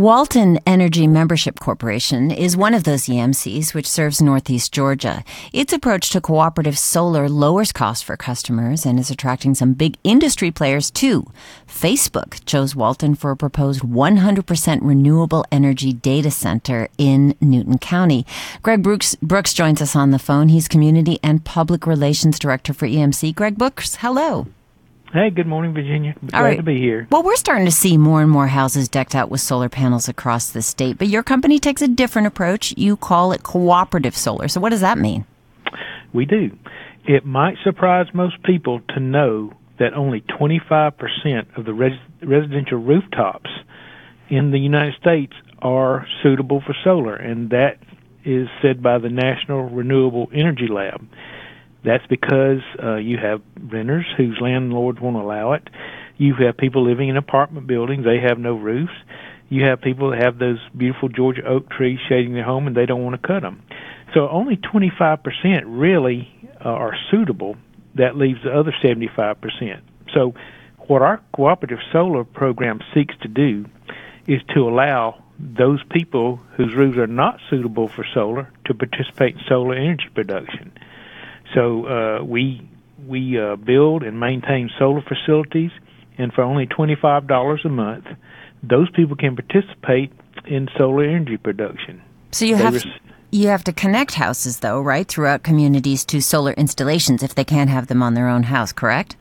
Walton Energy Membership Corporation is one of those EMCs which serves Northeast Georgia. Its approach to cooperative solar lowers costs for customers and is attracting some big industry players too. Facebook chose Walton for a proposed 100% renewable energy data center in Newton County. Greg Brooks, Brooks joins us on the phone. He's Community and Public Relations Director for EMC. Greg Brooks, hello. Hey, good morning, Virginia. Glad right. to be here. Well, we're starting to see more and more houses decked out with solar panels across the state, but your company takes a different approach. You call it cooperative solar. So, what does that mean? We do. It might surprise most people to know that only 25% of the res- residential rooftops in the United States are suitable for solar, and that is said by the National Renewable Energy Lab. That's because uh, you have renters whose landlords won't allow it. You have people living in apartment buildings; they have no roofs. You have people that have those beautiful Georgia oak trees shading their home, and they don't want to cut them. So only 25% really uh, are suitable. That leaves the other 75%. So what our cooperative solar program seeks to do is to allow those people whose roofs are not suitable for solar to participate in solar energy production. So uh, we we uh, build and maintain solar facilities, and for only twenty five dollars a month, those people can participate in solar energy production. So you they have. You have to connect houses, though, right, throughout communities to solar installations if they can't have them on their own house, correct?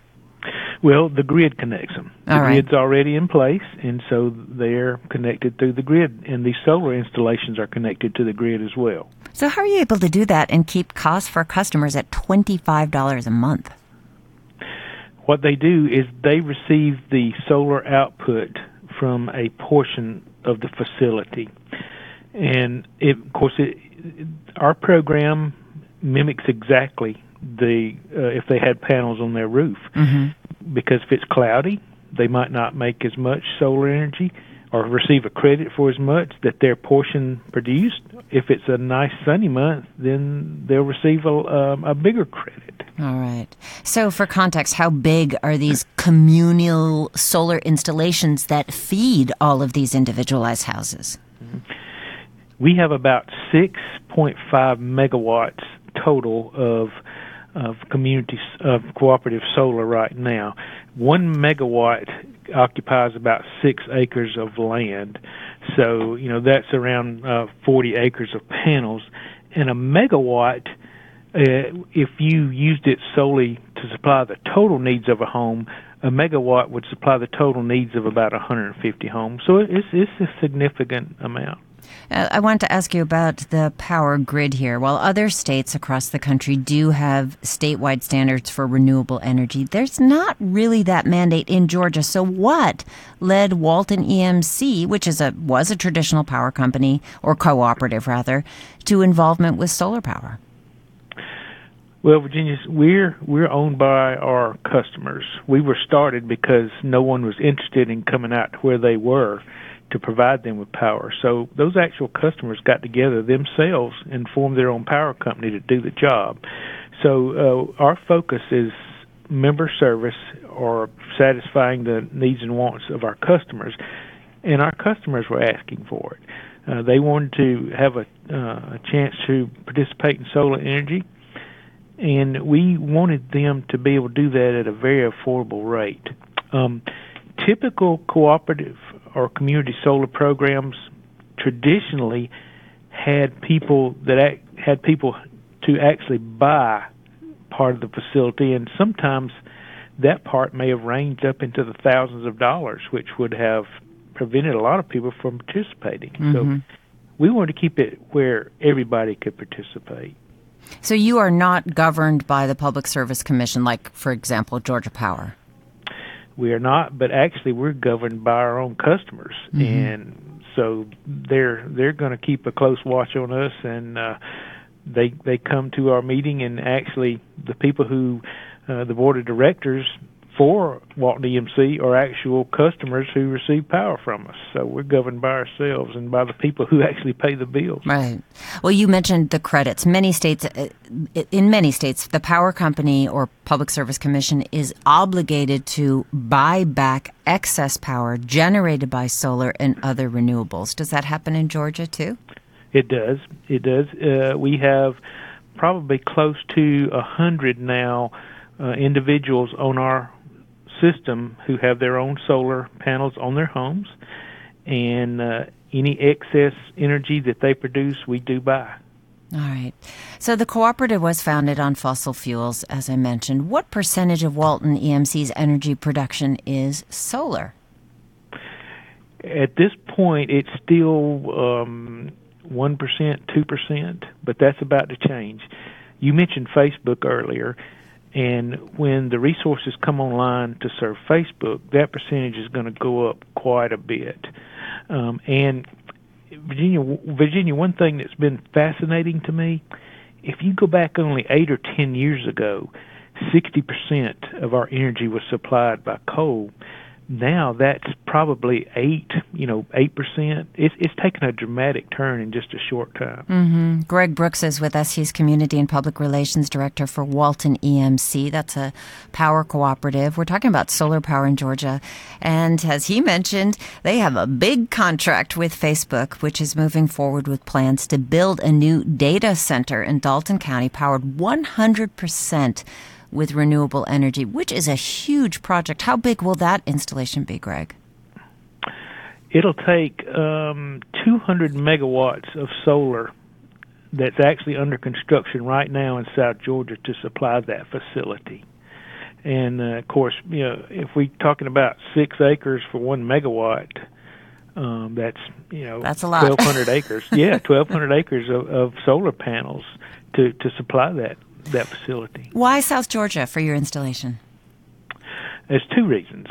Well, the grid connects them. The grid's already in place, and so they're connected through the grid, and these solar installations are connected to the grid as well. So, how are you able to do that and keep costs for customers at $25 a month? What they do is they receive the solar output from a portion of the facility. And it, of course, it, our program mimics exactly the uh, if they had panels on their roof. Mm-hmm. Because if it's cloudy, they might not make as much solar energy or receive a credit for as much that their portion produced. If it's a nice sunny month, then they'll receive a, um, a bigger credit. All right. So, for context, how big are these communal solar installations that feed all of these individualized houses? Mm-hmm. We have about 6.5 megawatts total of of community of cooperative solar right now. One megawatt occupies about six acres of land, so you know that's around uh, 40 acres of panels. And a megawatt, uh, if you used it solely to supply the total needs of a home, a megawatt would supply the total needs of about 150 homes. So it's it's a significant amount. Uh, I want to ask you about the power grid here. While other states across the country do have statewide standards for renewable energy, there's not really that mandate in Georgia. So, what led Walton EMC, which is a was a traditional power company or cooperative rather, to involvement with solar power? Well, Virginia, we're we're owned by our customers. We were started because no one was interested in coming out where they were to provide them with power. So those actual customers got together themselves and formed their own power company to do the job. So uh, our focus is member service or satisfying the needs and wants of our customers, and our customers were asking for it. Uh, they wanted to have a, uh, a chance to participate in solar energy, and we wanted them to be able to do that at a very affordable rate. Um, typical cooperative or community solar programs traditionally had people that act, had people to actually buy part of the facility, and sometimes that part may have ranged up into the thousands of dollars, which would have prevented a lot of people from participating. Mm-hmm. So we wanted to keep it where everybody could participate. So you are not governed by the Public Service Commission, like, for example, Georgia Power we are not, but actually we're governed by our own customers, mm-hmm. and so they're they're going to keep a close watch on us, and uh, they they come to our meeting, and actually the people who uh, the board of directors for Walton EMC are actual customers who receive power from us. So we're governed by ourselves and by the people who actually pay the bills. Right. Well, you mentioned the credits. Many states, uh, in many states, the power company or public service commission is obligated to buy back excess power generated by solar and other renewables. Does that happen in Georgia too? It does. It does. Uh, we have probably close to a hundred now uh, individuals on our system who have their own solar panels on their homes, and uh, any excess energy that they produce, we do buy. All right. So the cooperative was founded on fossil fuels, as I mentioned. What percentage of Walton EMC's energy production is solar? At this point, it's still um, 1%, 2%, but that's about to change. You mentioned Facebook earlier. And when the resources come online to serve Facebook, that percentage is going to go up quite a bit. Um, and Virginia, Virginia, one thing that's been fascinating to me, if you go back only eight or ten years ago, 60% of our energy was supplied by coal now that's probably eight, you know, eight percent. It's it's taken a dramatic turn in just a short time. Mm-hmm. Greg Brooks is with us. He's Community and Public Relations Director for Walton EMC. That's a power cooperative. We're talking about solar power in Georgia, and as he mentioned, they have a big contract with Facebook, which is moving forward with plans to build a new data center in Dalton County, powered 100 percent with renewable energy, which is a huge project. How big will that installation be, Greg? It'll take um, 200 megawatts of solar that's actually under construction right now in South Georgia to supply that facility. And uh, of course, you know, if we're talking about six acres for one megawatt, um, that's you know that's a lot. 1,200 acres. Yeah, 1,200 acres of, of solar panels to to supply that that facility. Why South Georgia for your installation? There's two reasons.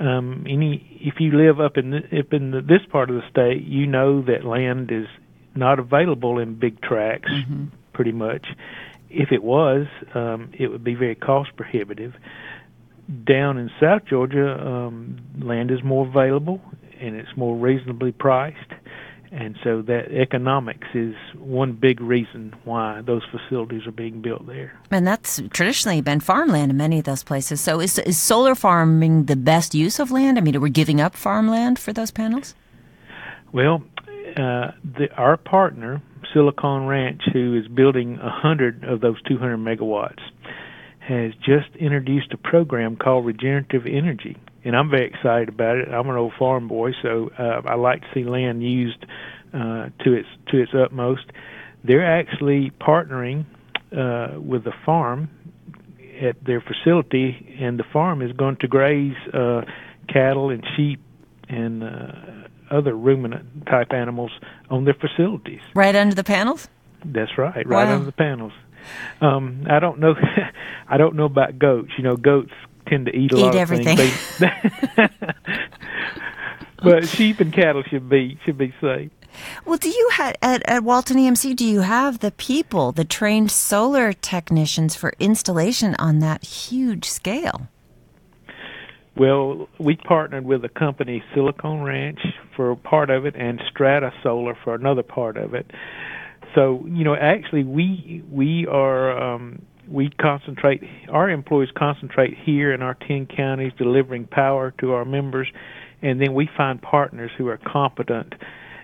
Um, any if you live up in the, up in the, this part of the state, you know that land is not available in big tracts, mm-hmm. pretty much. If it was, um, it would be very cost prohibitive. Down in South Georgia, um, land is more available and it's more reasonably priced and so that economics is one big reason why those facilities are being built there. And that's traditionally been farmland in many of those places. So is, is solar farming the best use of land? I mean, are we giving up farmland for those panels? Well, uh, the, our partner, Silicon Ranch, who is building a hundred of those 200 megawatts, has just introduced a program called Regenerative Energy and I'm very excited about it. I'm an old farm boy, so uh, I like to see land used uh, to its to its utmost. They're actually partnering uh, with the farm at their facility, and the farm is going to graze uh, cattle and sheep and uh, other ruminant type animals on their facilities. Right under the panels. That's right, right wow. under the panels. Um, I don't know. I don't know about goats. You know, goats tend to eat a eat lot everything. of things. but sheep and cattle should be should be safe. Well, do you have at, at Walton EMC? Do you have the people, the trained solar technicians for installation on that huge scale? Well, we partnered with a company, Silicon Ranch, for part of it, and Strata Solar for another part of it. So, you know, actually, we we are um, we concentrate, our employees concentrate here in our 10 counties delivering power to our members, and then we find partners who are competent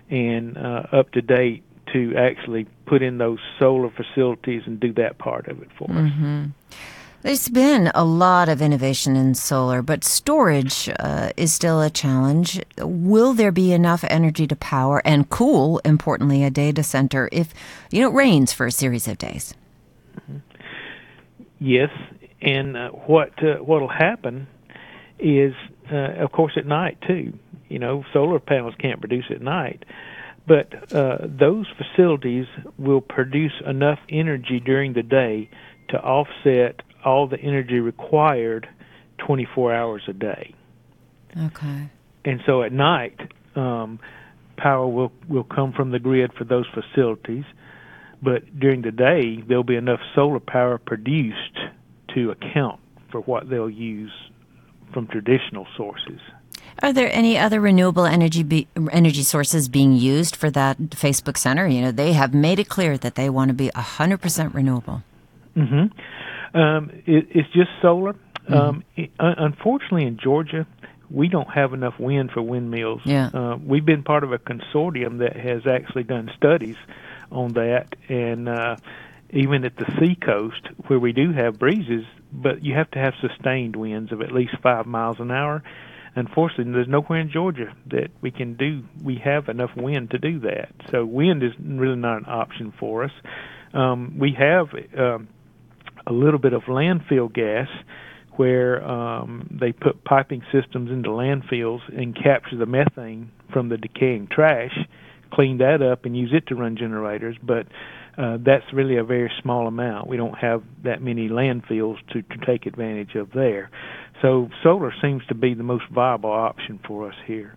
and uh, up to date to actually put in those solar facilities and do that part of it for mm-hmm. us. There's been a lot of innovation in solar, but storage uh, is still a challenge. Will there be enough energy to power and cool, importantly, a data center if you know it rains for a series of days? Mm-hmm. Yes, and uh, what uh, what'll happen is, uh, of course, at night too. You know, solar panels can't produce at night, but uh, those facilities will produce enough energy during the day to offset all the energy required 24 hours a day. Okay. And so at night, um, power will will come from the grid for those facilities but during the day there'll be enough solar power produced to account for what they'll use from traditional sources. Are there any other renewable energy be, energy sources being used for that Facebook Center? You know, they have made it clear that they want to be 100% renewable. Mm-hmm. Um, it, it's just solar. Mm-hmm. Um, it, unfortunately, in Georgia, we don't have enough wind for windmills. Yeah. Uh, we've been part of a consortium that has actually done studies on that, and uh, even at the sea coast where we do have breezes, but you have to have sustained winds of at least five miles an hour. Unfortunately, there's nowhere in Georgia that we can do. We have enough wind to do that, so wind is really not an option for us. Um, we have um, a little bit of landfill gas where um, they put piping systems into landfills and capture the methane from the decaying trash, clean that up, and use it to run generators. But uh, that's really a very small amount. We don't have that many landfills to, to take advantage of there. So solar seems to be the most viable option for us here.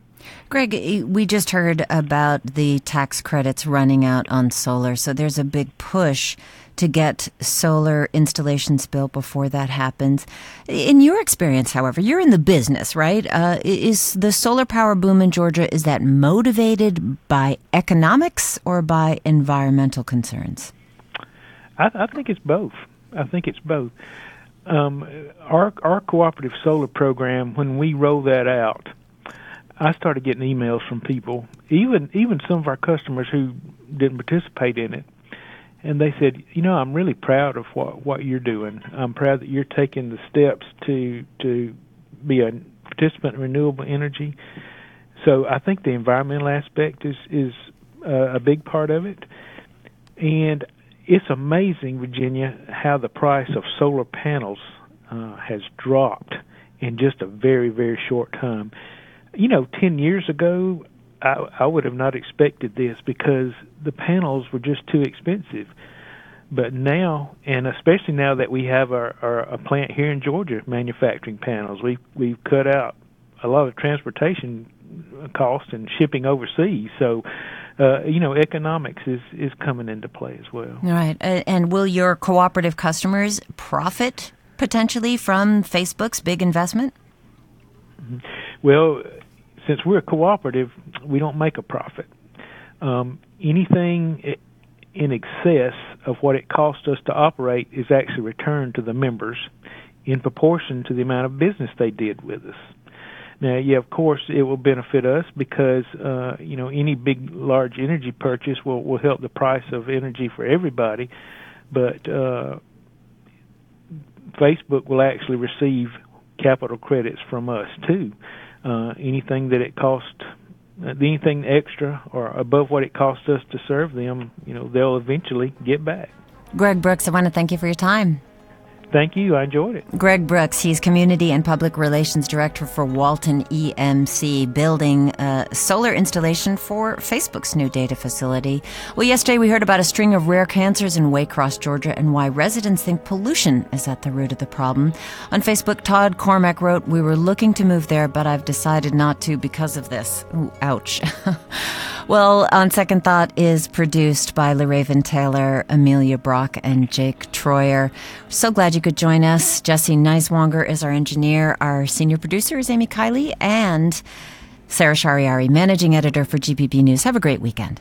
Greg, we just heard about the tax credits running out on solar, so there's a big push to get solar installations built before that happens. In your experience, however, you're in the business, right? Uh, is the solar power boom in Georgia is that motivated by economics or by environmental concerns? I, I think it's both. I think it's both. Um, our our cooperative solar program, when we roll that out, I started getting emails from people, even even some of our customers who didn't participate in it, and they said, you know, I'm really proud of what what you're doing. I'm proud that you're taking the steps to to be a participant in renewable energy. So I think the environmental aspect is is uh, a big part of it, and it's amazing, Virginia, how the price of solar panels uh, has dropped in just a very very short time. You know, ten years ago, I, I would have not expected this because the panels were just too expensive. But now, and especially now that we have our, our a plant here in Georgia manufacturing panels, we we've cut out a lot of transportation costs and shipping overseas. So, uh, you know, economics is is coming into play as well. Right. And will your cooperative customers profit potentially from Facebook's big investment? Mm-hmm. Well, since we're a cooperative, we don't make a profit. Um, anything in excess of what it costs us to operate is actually returned to the members in proportion to the amount of business they did with us. Now, yeah, of course, it will benefit us because uh, you know any big, large energy purchase will will help the price of energy for everybody, but uh, Facebook will actually receive capital credits from us too uh, anything that it cost, uh, anything extra or above what it costs us to serve them, you know, they'll eventually get back. Greg Brooks, I want to thank you for your time. Thank you. I enjoyed it. Greg Brooks, he's Community and Public Relations Director for Walton EMC, building a solar installation for Facebook's new data facility. Well, yesterday we heard about a string of rare cancers in Waycross, Georgia, and why residents think pollution is at the root of the problem. On Facebook, Todd Cormack wrote, We were looking to move there, but I've decided not to because of this. Ooh, ouch. Well, On Second Thought is produced by LaRaven Taylor, Amelia Brock, and Jake Troyer. So glad you could join us. Jesse Neiswanger is our engineer. Our senior producer is Amy Kiley, and Sarah Shariari, managing editor for GPB News. Have a great weekend.